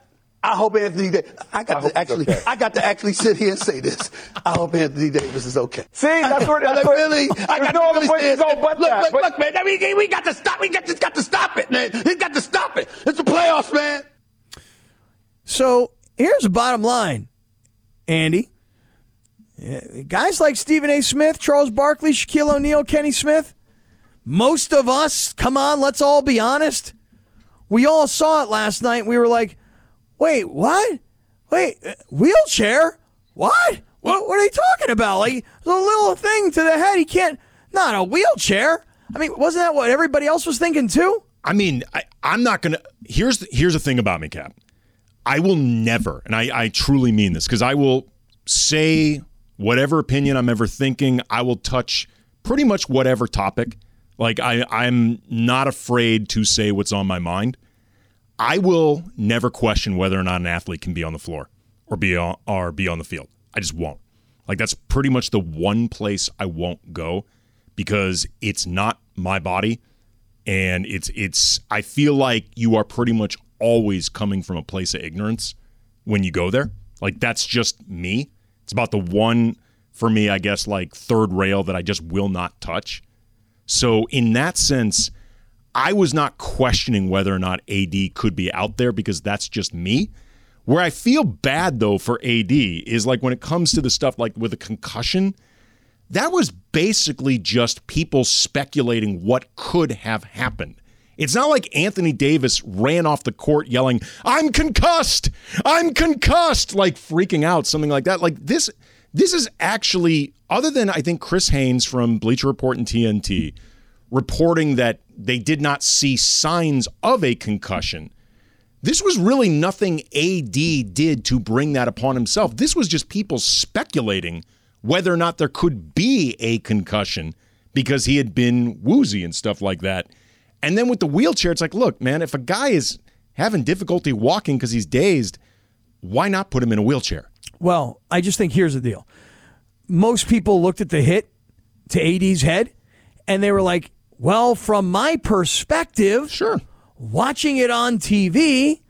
I hope Anthony. Da- I got to actually. I got to actually sit here and say this. I hope Anthony Davis is okay. See, that's where- I, that's where- really. I there's got no to really say go this. but look, that, Look, but- look, man. I mean, we got to stop. We got just got to stop it, man. He's got to stop it. It's the playoffs, man. So here's the bottom line, Andy. Uh, Guys like Stephen A. Smith, Charles Barkley, Shaquille O'Neal, Kenny Smith, most of us, come on, let's all be honest. We all saw it last night. We were like, wait, what? Wait, uh, wheelchair? What? What, what are they talking about? Like, a little thing to the head. He can't, not a wheelchair. I mean, wasn't that what everybody else was thinking too? I mean, I, I'm not gonna. Here's the, here's the thing about me, Kap. I will never, and I, I truly mean this, because I will say whatever opinion I'm ever thinking. I will touch pretty much whatever topic. Like I, I'm not afraid to say what's on my mind. I will never question whether or not an athlete can be on the floor or be on or be on the field. I just won't. Like that's pretty much the one place I won't go because it's not my body and it's it's I feel like you are pretty much always coming from a place of ignorance when you go there. Like that's just me. It's about the one for me, I guess, like third rail that I just will not touch. So in that sense, I was not questioning whether or not AD could be out there because that's just me. Where I feel bad though for AD is like when it comes to the stuff like with a concussion, that was basically just people speculating what could have happened. It's not like Anthony Davis ran off the court yelling, "I'm concussed! I'm concussed!" like freaking out, something like that. Like this this is actually other than I think Chris Haynes from Bleacher Report and TNT reporting that they did not see signs of a concussion. This was really nothing AD did to bring that upon himself. This was just people speculating whether or not there could be a concussion because he had been woozy and stuff like that. And then with the wheelchair, it's like, look, man, if a guy is having difficulty walking because he's dazed, why not put him in a wheelchair? Well, I just think here's the deal. Most people looked at the hit to AD's head and they were like, well, from my perspective, sure. Watching it on TV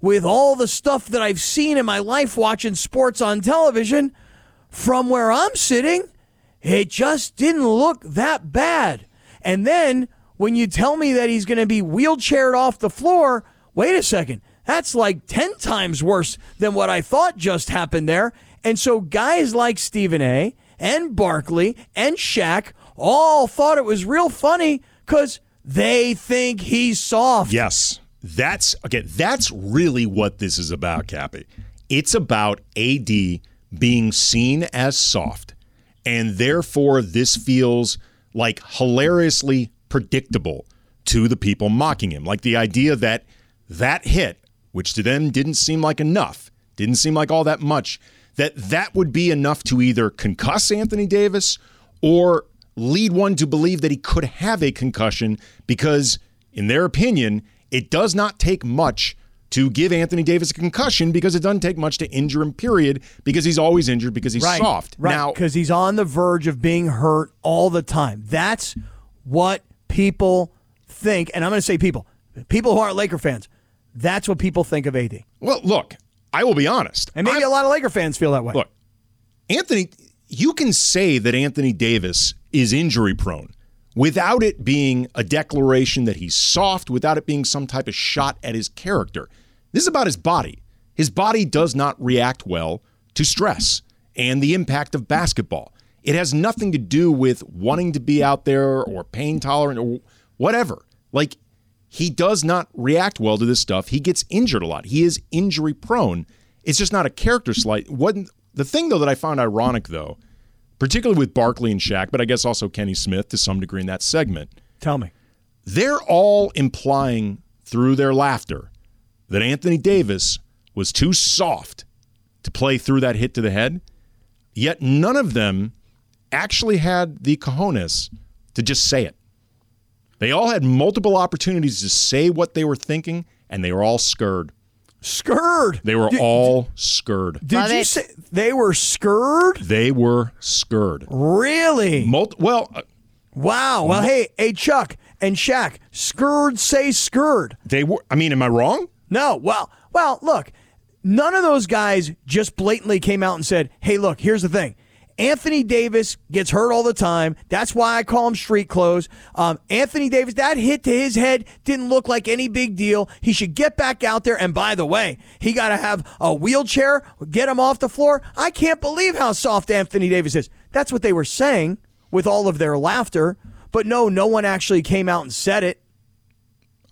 with all the stuff that I've seen in my life watching sports on television, from where I'm sitting, it just didn't look that bad. And then when you tell me that he's going to be wheelchaired off the floor, wait a second. That's like 10 times worse than what I thought just happened there. And so guys like Stephen A. and Barkley and Shaq all thought it was real funny because they think he's soft. Yes. That's again, that's really what this is about, Kappy. It's about AD being seen as soft. And therefore, this feels like hilariously predictable to the people mocking him. Like the idea that that hit, which to them didn't seem like enough, didn't seem like all that much, that that would be enough to either concuss Anthony Davis or lead one to believe that he could have a concussion because, in their opinion, it does not take much to give Anthony Davis a concussion because it doesn't take much to injure him, period, because he's always injured because he's right, soft. Right, because he's on the verge of being hurt all the time. That's what people think, and I'm going to say people, people who aren't Laker fans. That's what people think of AD. well, look, I will be honest. And maybe a lot of Laker fans feel that way. Look, Anthony, you can say that Anthony Davis is injury prone without it being a declaration that he's soft, without it being some type of shot at his character. This is about his body. His body does not react well to stress and the impact of basketball. It has nothing to do with wanting to be out there or pain tolerant or whatever. Like, he does not react well to this stuff. He gets injured a lot. He is injury prone. It's just not a character slight. What the thing though that I found ironic though, particularly with Barkley and Shaq, but I guess also Kenny Smith to some degree in that segment, Tell me. they're all implying through their laughter that Anthony Davis was too soft to play through that hit to the head. Yet none of them actually had the cojones to just say it. They all had multiple opportunities to say what they were thinking, and they were all scared. Scared. They were all scared. Did you say they were scared? They were scared. Really? Mul- well, uh, Wow. Well, hey, hey, Chuck and Shaq, scared say scared. they were. I mean, am I wrong? No. Well, well, look, none of those guys just blatantly came out and said, "Hey, look, here's the thing." Anthony Davis gets hurt all the time. That's why I call him street clothes. Um, Anthony Davis, that hit to his head didn't look like any big deal. He should get back out there. And by the way, he got to have a wheelchair, get him off the floor. I can't believe how soft Anthony Davis is. That's what they were saying with all of their laughter. But no, no one actually came out and said it.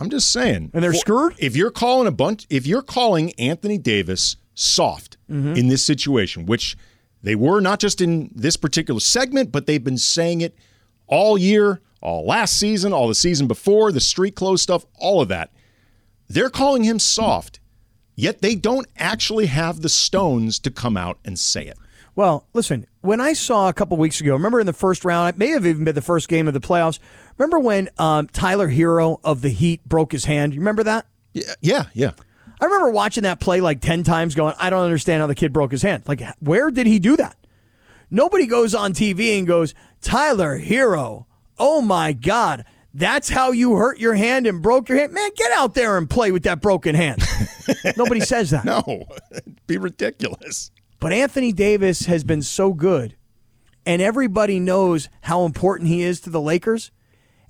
I'm just saying. And they're For- If you're calling a bunch, if you're calling Anthony Davis soft Mhm. in this situation, which they were not just in this particular segment, but they've been saying it all year, all last season, all the season before, the street clothes stuff, all of that. They're calling him soft, yet they don't actually have the stones to come out and say it. Well, listen, when I saw a couple weeks ago, remember in the first round, it may have even been the first game of the playoffs. Remember when um, Tyler Herro of the Heat broke his hand? You remember that? Yeah, yeah, yeah. I remember watching that play like 10 times going, I don't understand how the kid broke his hand. Like, where did he do that? Nobody goes on TV and goes, Tyler Herro, oh my God, that's how you hurt your hand and broke your hand? Man, get out there and play with that broken hand. *laughs* Nobody says that. No, it'd be ridiculous. But Anthony Davis has been so good, and everybody knows how important he is to the Lakers,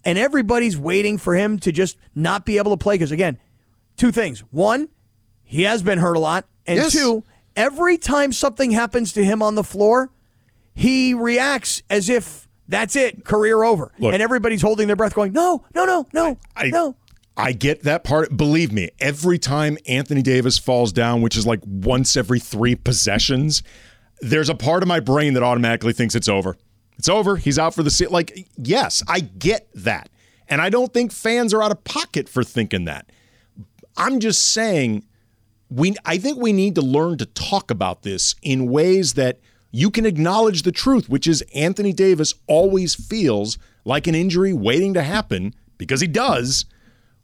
and everybody's waiting for him to just not be able to play. Because, again, two things. One, he has been hurt a lot. And Yes. two, every time something happens to him on the floor, he reacts as if that's it, career over. Look. and everybody's holding their breath, going, no, no, no, no, I, no. I get that part. Believe me, every time Anthony Davis falls down, which is like once every three possessions, there's a part of my brain that automatically thinks it's over. It's over. He's out for the season. Like, yes, I get that. And I don't think fans are out of pocket for thinking that. I'm just saying we I think we need to learn to talk about this in ways that you can acknowledge the truth, which is Anthony Davis always feels like an injury waiting to happen because he does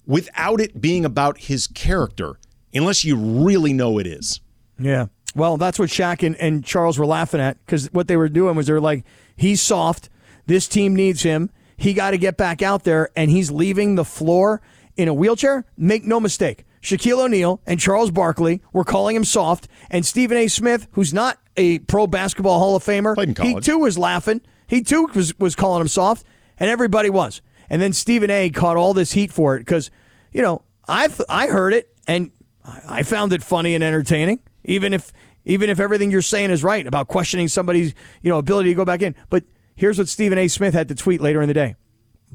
without it being about his character unless you really know it is. Yeah. Well, that's what Shaq and, and Charles were laughing at because what they were doing was they were like, he's soft. This team needs him. He got to get back out there, and he's leaving the floor in a wheelchair. Make no mistake. Shaquille O'Neal and Charles Barkley were calling him soft, and Stephen A. Smith, who's not a pro basketball Hall of Famer, he too was laughing. He too was, was calling him soft, and everybody was. And then Stephen A. caught all this heat for it because, you know, I I heard it and I I found it funny and entertaining, even if even if everything you're saying is right about questioning somebody's you know ability to go back in. But here's what Stephen A. Smith had to tweet later in the day: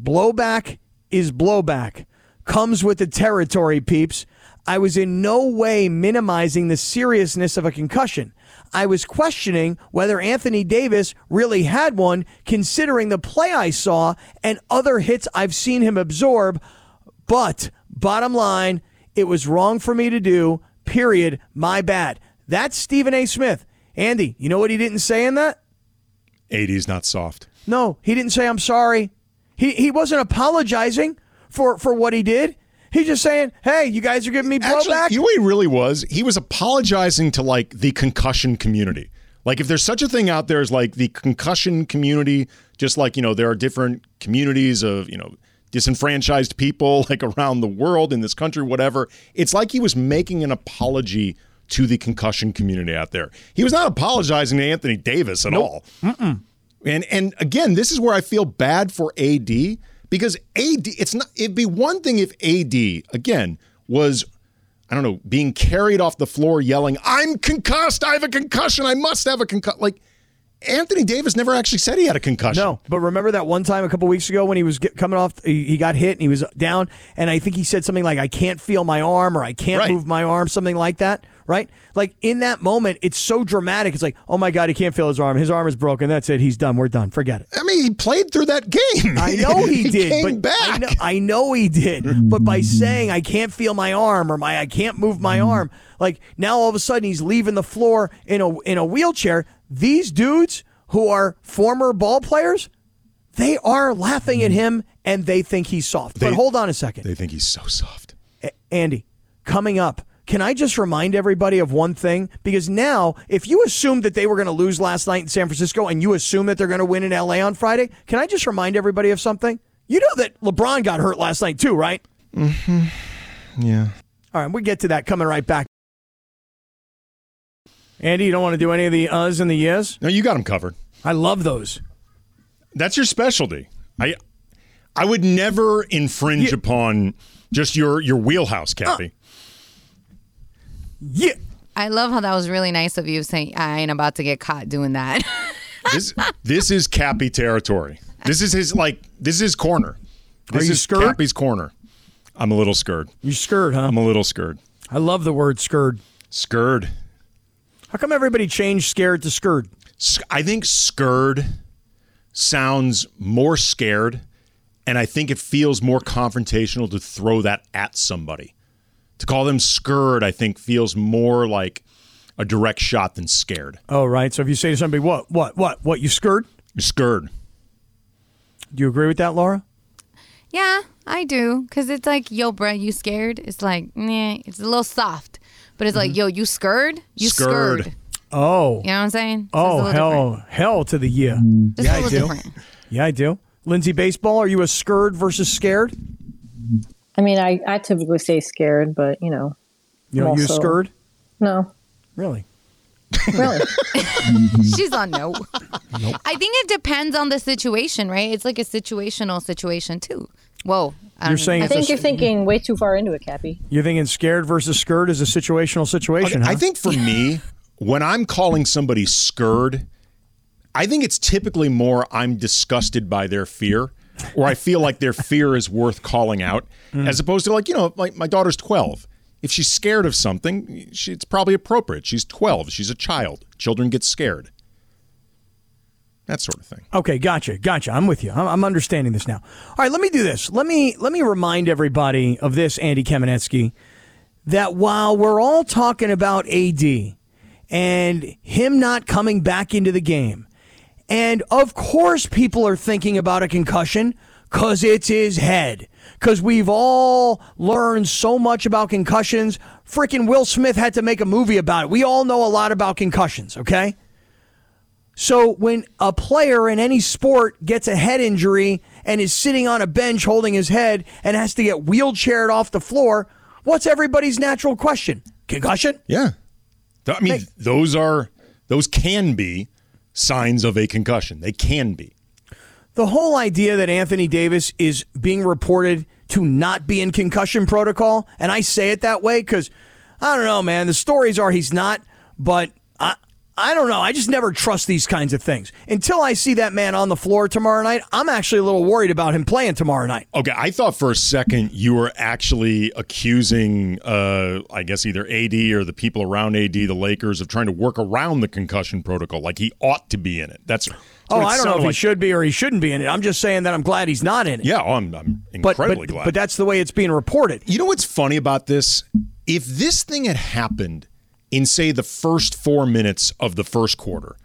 "Blowback is blowback, comes with the territory, peeps." I was in no way minimizing the seriousness of a concussion. I was questioning whether Anthony Davis really had one, considering the play I saw and other hits I've seen him absorb. But bottom line, it was wrong for me to do. Period. My bad. That's Stephen A. Smith. Andy, you know what he didn't say in that? AD's not soft. No, he didn't say I'm sorry. He he wasn't apologizing for for what he did. He's just saying, "Hey, you guys are giving me Actually, blowback." you know what he really was? He was apologizing to like the concussion community. Like if there's such a thing out there as like the concussion community, just like, you know, there are different communities of, you know, disenfranchised people *laughs* like around the world in this country, whatever. It's like he was making an apology to the concussion community out there. He was not apologizing to Anthony Davis at all. Mm-mm. And and again, this is where I feel bad for AD because AD it's not it'd be one thing if AD again was I don't know, being carried off the floor yelling, "I'm concussed. I have a concussion. I must have a concussion." Like Anthony Davis never actually said he had a concussion. No, but remember that one time a couple weeks ago when he was get, coming off, he, he got hit and he was down, and I think he said something like, "I can't feel my arm" or "I can't Right. move my arm," something like that. Right? Like in that moment, it's so dramatic. It's like, "Oh my god, he can't feel his arm. His arm is broken. That's it. He's done. We're done. Forget it." I mean, he played through that game. I know he, *laughs* did, came but I know, I know he did. But by saying I can't feel my arm or my I can't move my mm-hmm. arm, like now all of a sudden he's leaving the floor in a in a wheelchair. These dudes who are former ball players, they are laughing at mm-hmm. him and they think he's soft. but hold on a second. They think he's so soft. A- Andy, coming up, can I just remind everybody of one thing? Because now, if you assume that they were going to lose last night in San Francisco and you assume that they're going to win in LA on Friday, can I just remind everybody of something? You know that LeBron got hurt last night too, right? Mm-hmm. Yeah. All right, we get to that coming right back. Andy, you don't want to do any of the uhs and the yes? No, you got them covered. I love those. That's your specialty. I I would never infringe upon just your your wheelhouse, Kappy. Yeah. I love how that was really nice of you saying I ain't about to get caught doing that. *laughs* this this is Kappy territory. This is his like this is his corner. This Are you is scared? Kappy's corner. I'm a little scared. You scared, huh? I'm a little scared. I love the word scared. Scared. How come everybody changed scared to scared? I think scared sounds more scared, and I think it feels more confrontational to throw that at somebody. To call them scared, I think feels more like a direct shot than scared. Oh, right. So if you say to somebody, what, what, what, what, you scared? You're scared. Do you agree with that, Laura? yeah, I do. Because it's like, yo, bro, you scared? It's like, nah, it's a little soft. But it's like, mm-hmm. yo, you scared? You Scared. scared. Oh. You know what I'm saying? So Oh, little hell, different. hell to the yeah. Just yeah, a I do. different. Yeah, I do. Lindsay Baseball, are you a scared versus scared? I mean, I, I typically say scared, but you know. You know, you also- scared? No. Really? Really? *laughs* *laughs* She's on no. I think it depends on the situation, right? It's like a situational situation too. Whoa. I You're um, saying I it's a think you're thinking way too far into it, Kappy. You're thinking scared versus scared is a situational situation, Okay, huh? I think for me, when I'm calling somebody scared, I think it's typically more I'm disgusted by their fear, or I feel like their fear is worth calling out, Mm. as opposed to like you know, my, my daughter's 12. If she's scared of something, she, it's probably appropriate. She's 12. She's a child. Children get scared. That sort of thing. Okay, gotcha, gotcha. I'm with you. I'm, I'm understanding this now. All right, let me do this. Let me let me remind everybody of this, Andy Kamenetzky, that while we're all talking about AD and him not coming back into the game, and of course people are thinking about a concussion because it's his head. Because we've all learned so much about concussions. Freaking Will Smith had to make a movie about it. We all know a lot about concussions, okay? So when a player in any sport gets a head injury and is sitting on a bench holding his head and has to get wheelchaired off the floor, what's everybody's natural question? Concussion? Yeah. I mean, those are those can be signs of a concussion. They can be. The whole idea that Anthony Davis is being reported to not be in concussion protocol, and I say it that way because I don't know, man. The stories are he's not, but I I don't know. I just never trust these kinds of things. Until I see that man on the floor tomorrow night, I'm actually a little worried about him playing tomorrow night. Okay, I thought for a second you were actually accusing, uh, I guess, either AD or the people around AD, the Lakers, of trying to work around the concussion protocol. Like he ought to be in it. That's. that's Oh, I don't know if he should be or he shouldn't be in it. I'm just saying that I'm glad he's not in it. Yeah, oh, I'm, I'm But, incredibly but, glad. but that's the way it's being reported. You know what's funny about this? If this thing had happened in, say, the first four minutes of the first quarter,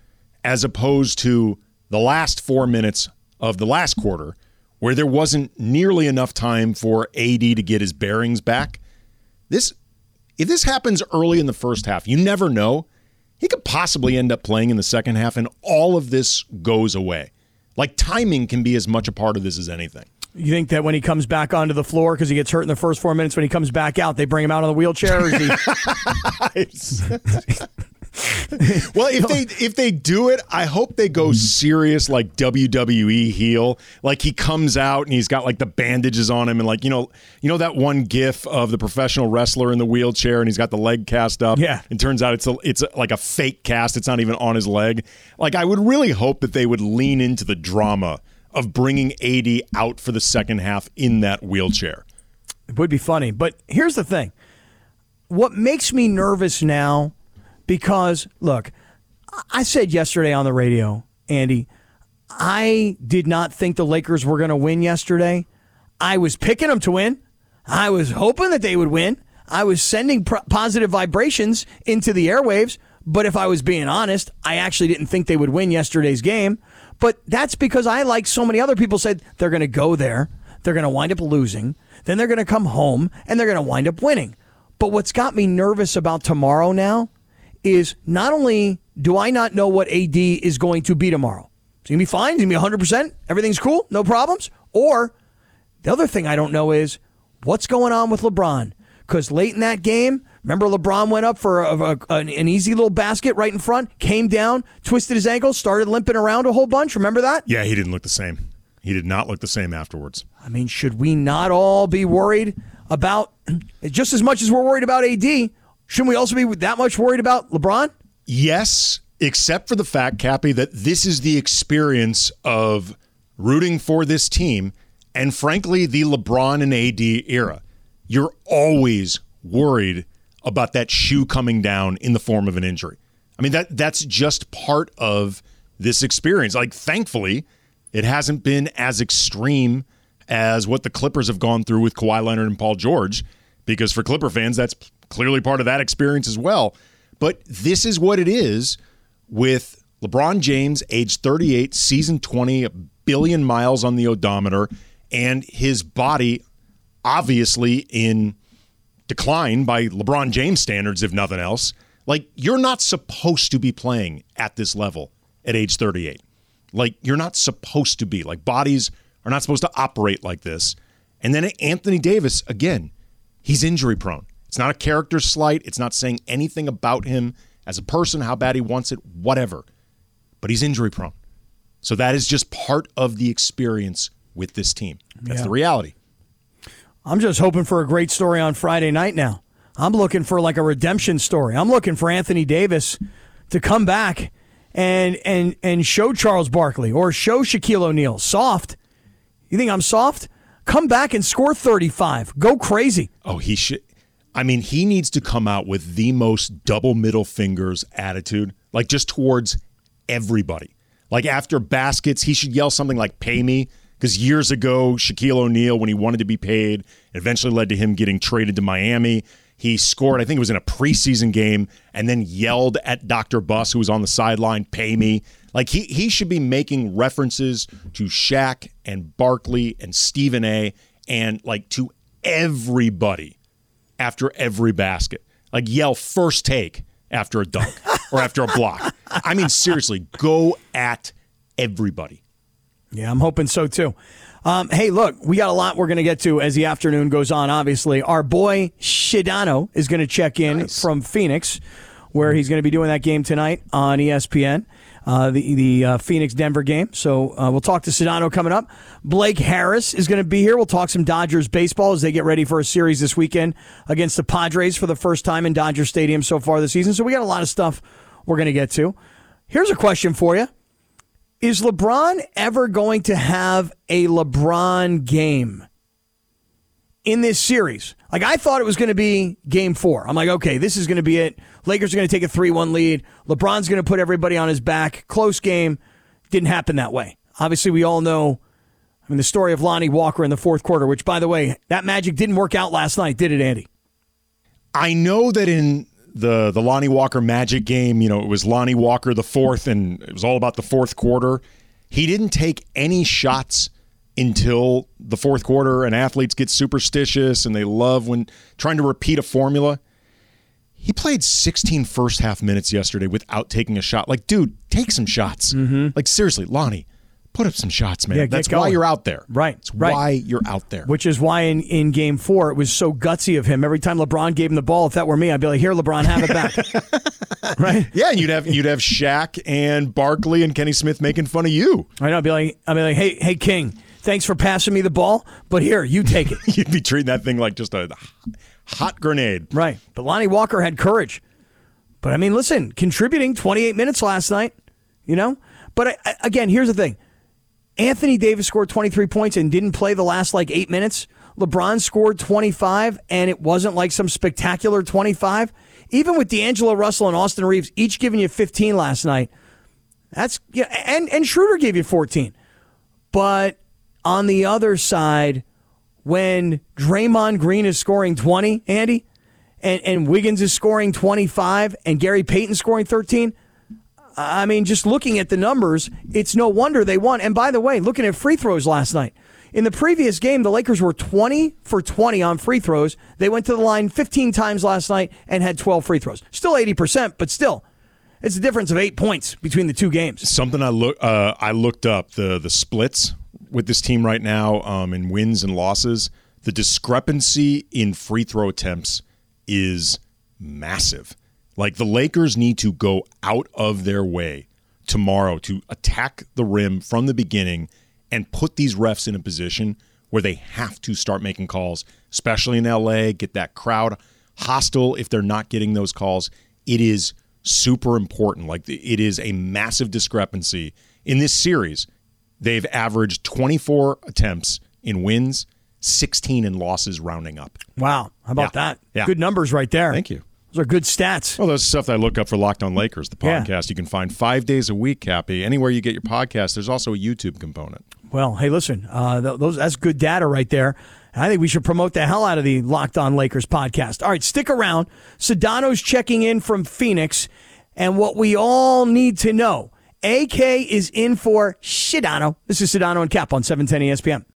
as opposed to the last four minutes of the last quarter, where there wasn't nearly enough time for AD to get his bearings back, this if this happens early in the first half, you never know. He could possibly end up playing in the second half, and all of this goes away. Like timing can be as much a part of this as anything. You think that when he comes back onto the floor because he gets hurt in the first four minutes, when he comes back out, they bring him out on the wheelchair? Or is he... *laughs* well, if they if they do it, I hope they go serious like WWE heel. Like he comes out and he's got like the bandages on him and like you know you know that one gif of the professional wrestler in the wheelchair and he's got the leg cast up. Yeah. And turns out it's a, it's a, like a fake cast. It's not even on his leg. Like I would really hope that they would lean into the drama of bringing AD out for the second half in that wheelchair. It would be funny. But here's the thing what makes me nervous now, because look, I said yesterday on the radio, Andy, I did not think the Lakers were going to win yesterday. I was picking them to win. I was hoping that they would win. I was sending positive vibrations into the airwaves. But if I was being honest, I actually didn't think they would win yesterday's game. But that's because I, like so many other people, said they're going to go there, they're going to wind up losing, then they're going to come home, and they're going to wind up winning. But what's got me nervous about tomorrow now is not only do I not know what AD is going to be tomorrow, it's going to be fine, it's going to be 100%, everything's cool, no problems, or the other thing I don't know is what's going on with LeBron. Because late in that game, remember LeBron went up for a, a- an, an easy little basket right in front, came down, twisted his ankle, started limping around a whole bunch. Remember that? Yeah, he didn't look the same. He did not look the same afterwards. I mean, should we not all be worried about *clears throat* just as much as we're worried about AD? Shouldn't we also be that much worried about LeBron? Yes, except for the fact, Kappy, that this is the experience of rooting for this team and, frankly, the LeBron and AD era. You're always worried about that shoe coming down in the form of an injury. I mean, that that's just part of this experience. Like, thankfully, it hasn't been as extreme as what the Clippers have gone through with Kawhi Leonard and Paul George, because for Clipper fans, that's clearly part of that experience as well. But this is what it is with LeBron James, age 38, season 20, a billion miles on the odometer, and his body obviously in decline by LeBron James standards, if nothing else. Like, you're not supposed to be playing at this level at age 38. Like, you're not supposed to be. Like, bodies are not supposed to operate like this. And then Anthony Davis, again, he's injury prone. It's not a character slight. It's not saying anything about him as a person, how bad he wants it, whatever. But he's injury prone. So that is just part of the experience with this team. That's Yeah. the reality. I'm just hoping for a great story on Friday night now. I'm looking for like a redemption story. I'm looking for Anthony Davis to come back and and and show Charles Barkley or show Shaquille O'Neal soft. You think I'm soft? Come back and score 35. Go crazy. Oh, he should. I mean, he needs to come out with the most double middle fingers attitude, like just towards everybody. Like after baskets, he should yell something like "Pay me," because years ago, Shaquille O'Neal, when he wanted to be paid, eventually led to him getting traded to Miami. He scored, I think it was in a preseason game, and then yelled at Dr. Buss, who was on the sideline, "Pay me." Like he he should be making references to Shaq and Barkley and Stephen A. and like to everybody after every basket. Like yell first take after a dunk or after a block. I mean, seriously, go at everybody. Yeah, I'm hoping so too. Um, hey, look, we got a lot we're going to get to as the afternoon goes on. Obviously, our boy Sedano is going to check in from Phoenix, where he's going to be doing that game tonight on ESPN, uh, the the uh, Phoenix Denver game. So uh, we'll talk to Sedano coming up. Blake Harris is going to be here. We'll talk some Dodgers baseball as they get ready for a series this weekend against the Padres for the first time in Dodger Stadium so far this season. So we got a lot of stuff we're going to get to. Here's a question for you Is LeBron ever going to have a LeBron game in this series? Like, I thought it was going to be game four. I'm like, okay, this is going to be it. Lakers are going to take a 3 1 lead. LeBron's going to put everybody on his back. Close game. Didn't happen that way. Obviously, we all know. I mean, the story of Lonnie Walker in the fourth quarter, which, by the way, that magic didn't work out last night, did it, Andy? I know that in the the Lonnie Walker Magic game, you know, it was Lonnie Walker the fourth, and it was all about the fourth quarter. He didn't take any shots until the fourth quarter, and athletes get superstitious and they love when trying to repeat a formula. He played 16 first half minutes yesterday without taking a shot. Like, dude, take some shots. Mm-hmm. Like, seriously, Lonnie, put up some shots, man. Yeah, That's why you're out there. Right. It's right. why you're out there. Which is why in, in game four, it was so gutsy of him. Every time LeBron gave him the ball, if that were me, I'd be like, here, LeBron, have it back. *laughs* right? Yeah, and you'd have you'd have Shaq and Barkley and Kenny Smith making fun of you. I know. I'd be like, I'd be like, hey, hey, King, thanks for passing me the ball, but here, you take it. *laughs* You'd be treating that thing like just a hot grenade. Right. But Lonnie Walker had courage. But I mean, listen, contributing 28 minutes last night, you know? But I, I- again, here's the thing Anthony Davis scored 23 points and didn't play the last like eight minutes. LeBron scored 25, and it wasn't like some spectacular 25. Even with D'Angelo Russell and Austin Reaves each giving you 15 last night, that's yeah, and and Schroeder gave you 14. But on the other side, when Draymond Green is scoring 20, Andy, and, and Wiggins is scoring 25, and Gary Payton scoring 13, I mean, just looking at the numbers, it's no wonder they won. And by the way, looking at free throws last night, in the previous game, the Lakers were 20 for 20 on free throws. They went to the line 15 times last night and had 12 free throws. Still 80%, but still, it's a difference of eight points between the two games. Something I look uh, I looked up the the splits with this team right now um, in wins and losses. The discrepancy in free throw attempts is massive. Like the Lakers need to go out of their way tomorrow to attack the rim from the beginning and put these refs in a position where they have to start making calls, especially in LA, get that crowd hostile if they're not getting those calls. It is super important. Like it is a massive discrepancy in this series. They've averaged 24 attempts in wins, 16 in losses rounding up. Wow. How about Yeah. that? Yeah. Good numbers right there. Thank you. Those are good stats. Well, that's stuff that I look up for Locked On Lakers, the Yeah. podcast. You can find five days a week, Kappy. Anywhere you get your podcast, there's also a YouTube component. Well, hey, listen, uh, th- those that's good data right there. I think we should promote the hell out of the Locked On Lakers podcast. All right, stick around. Sedano's checking in from Phoenix, and what we all need to know: AK is in for Sedano. This is Sedano and Kap on 710 ESPN.